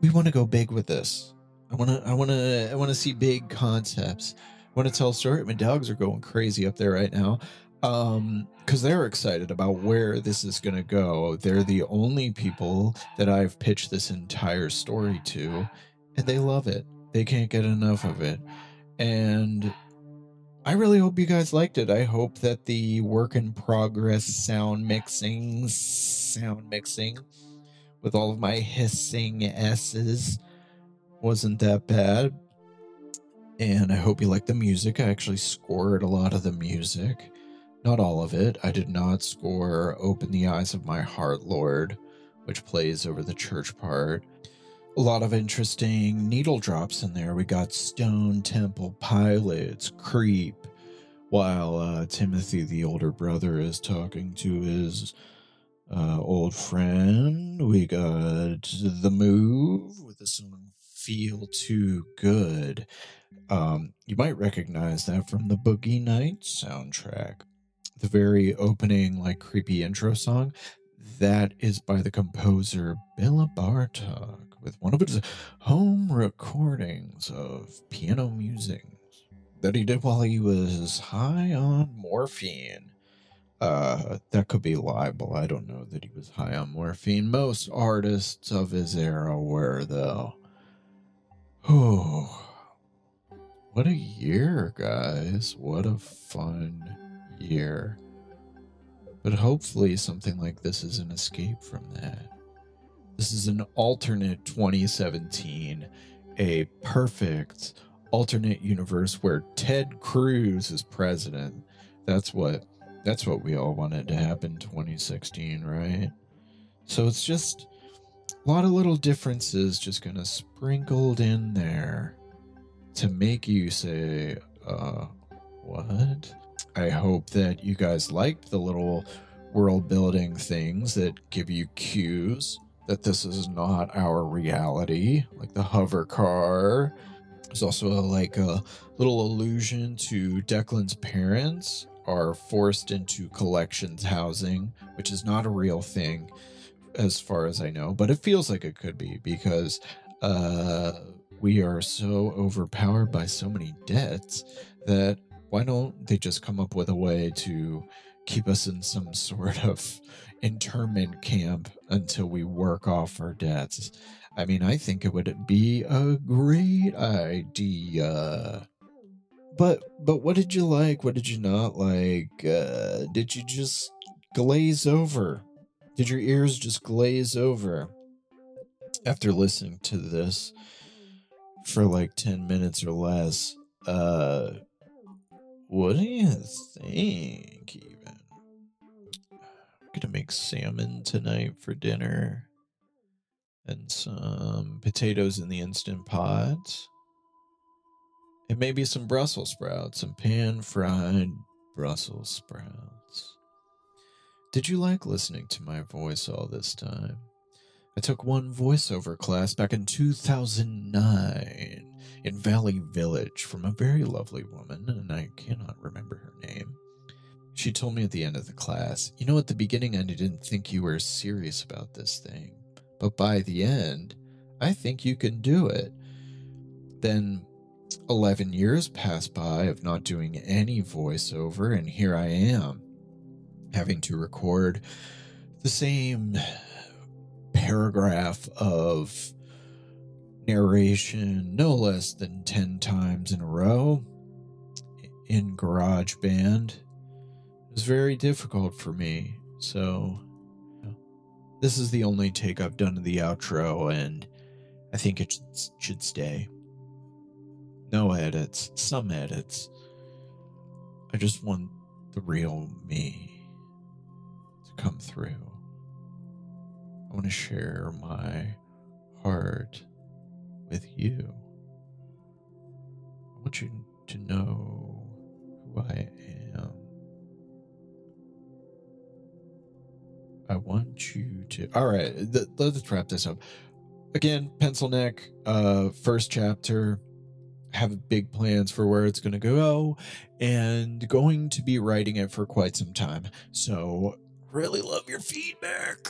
we want to go big with this. I want to, I want to, I want to see big concepts. I want to tell a story. My dogs are going crazy up there right now. Um, because they're excited about where this is going to go. They're the only people that I've pitched this entire story to, and they love it. They can't get enough of it. And I really hope you guys liked it. I hope that the work in progress sound mixing, sound mixing with all of my hissing S's wasn't that bad. And I hope you like the music. I actually scored a lot of the music. Not all of it. I did not score Open the Eyes of My Heart, Lord, which plays over the church part a lot of interesting needle drops in there. We got Stone Temple Pilots, Creep, while uh, Timothy, the older brother, is talking to his uh, old friend. We got The Move with the song Feel Too Good. Um, you might recognize that from the Boogie Nights soundtrack. The very opening, like creepy intro song, that is by the composer Bela Bartok with one of his home recordings of piano musings that he did while he was high on morphine. Uh, that could be libel. I don't know that he was high on morphine. Most artists of his era were, though. Oh, what a year, guys. What a fun year. But hopefully, something like this is an escape from that. This is an alternate 2017, a perfect alternate universe where Ted Cruz is president. That's what that's what we all wanted to happen 2016, right? So it's just a lot of little differences just kind of sprinkled in there to make you say, uh, what? I hope that you guys liked the little world building things that give you cues that this is not our reality, like the hover car. There's also a, like a little allusion to Declan's parents are forced into collections housing, which is not a real thing as far as I know, but it feels like it could be because uh, we are so overpowered by so many debts that why don't they just come up with a way to keep us in some sort of internment camp until we work off our debts? I mean, I think it would be a great idea. But but what did you like? What did you not like? Uh, did you just glaze over? Did your ears just glaze over after listening to this for like 10 minutes or less? Uh what do you think? To make salmon tonight for dinner and some potatoes in the instant pot. And maybe some Brussels sprouts, some pan fried Brussels sprouts. Did you like listening to my voice all this time? I took one voiceover class back in 2009 in Valley Village from a very lovely woman, and I cannot remember her name. She told me at the end of the class, You know, at the beginning, I didn't think you were serious about this thing, but by the end, I think you can do it. Then 11 years pass by of not doing any voiceover, and here I am, having to record the same paragraph of narration no less than 10 times in a row in GarageBand. Was very difficult for me, so this is the only take I've done of the outro, and I think it should stay. No edits, some edits. I just want the real me to come through. I want to share my heart with you. I want you to know who I am. I want you to. All right, th- let's wrap this up. Again, pencil neck, uh, first chapter. Have big plans for where it's going to go, and going to be writing it for quite some time. So, really love your feedback.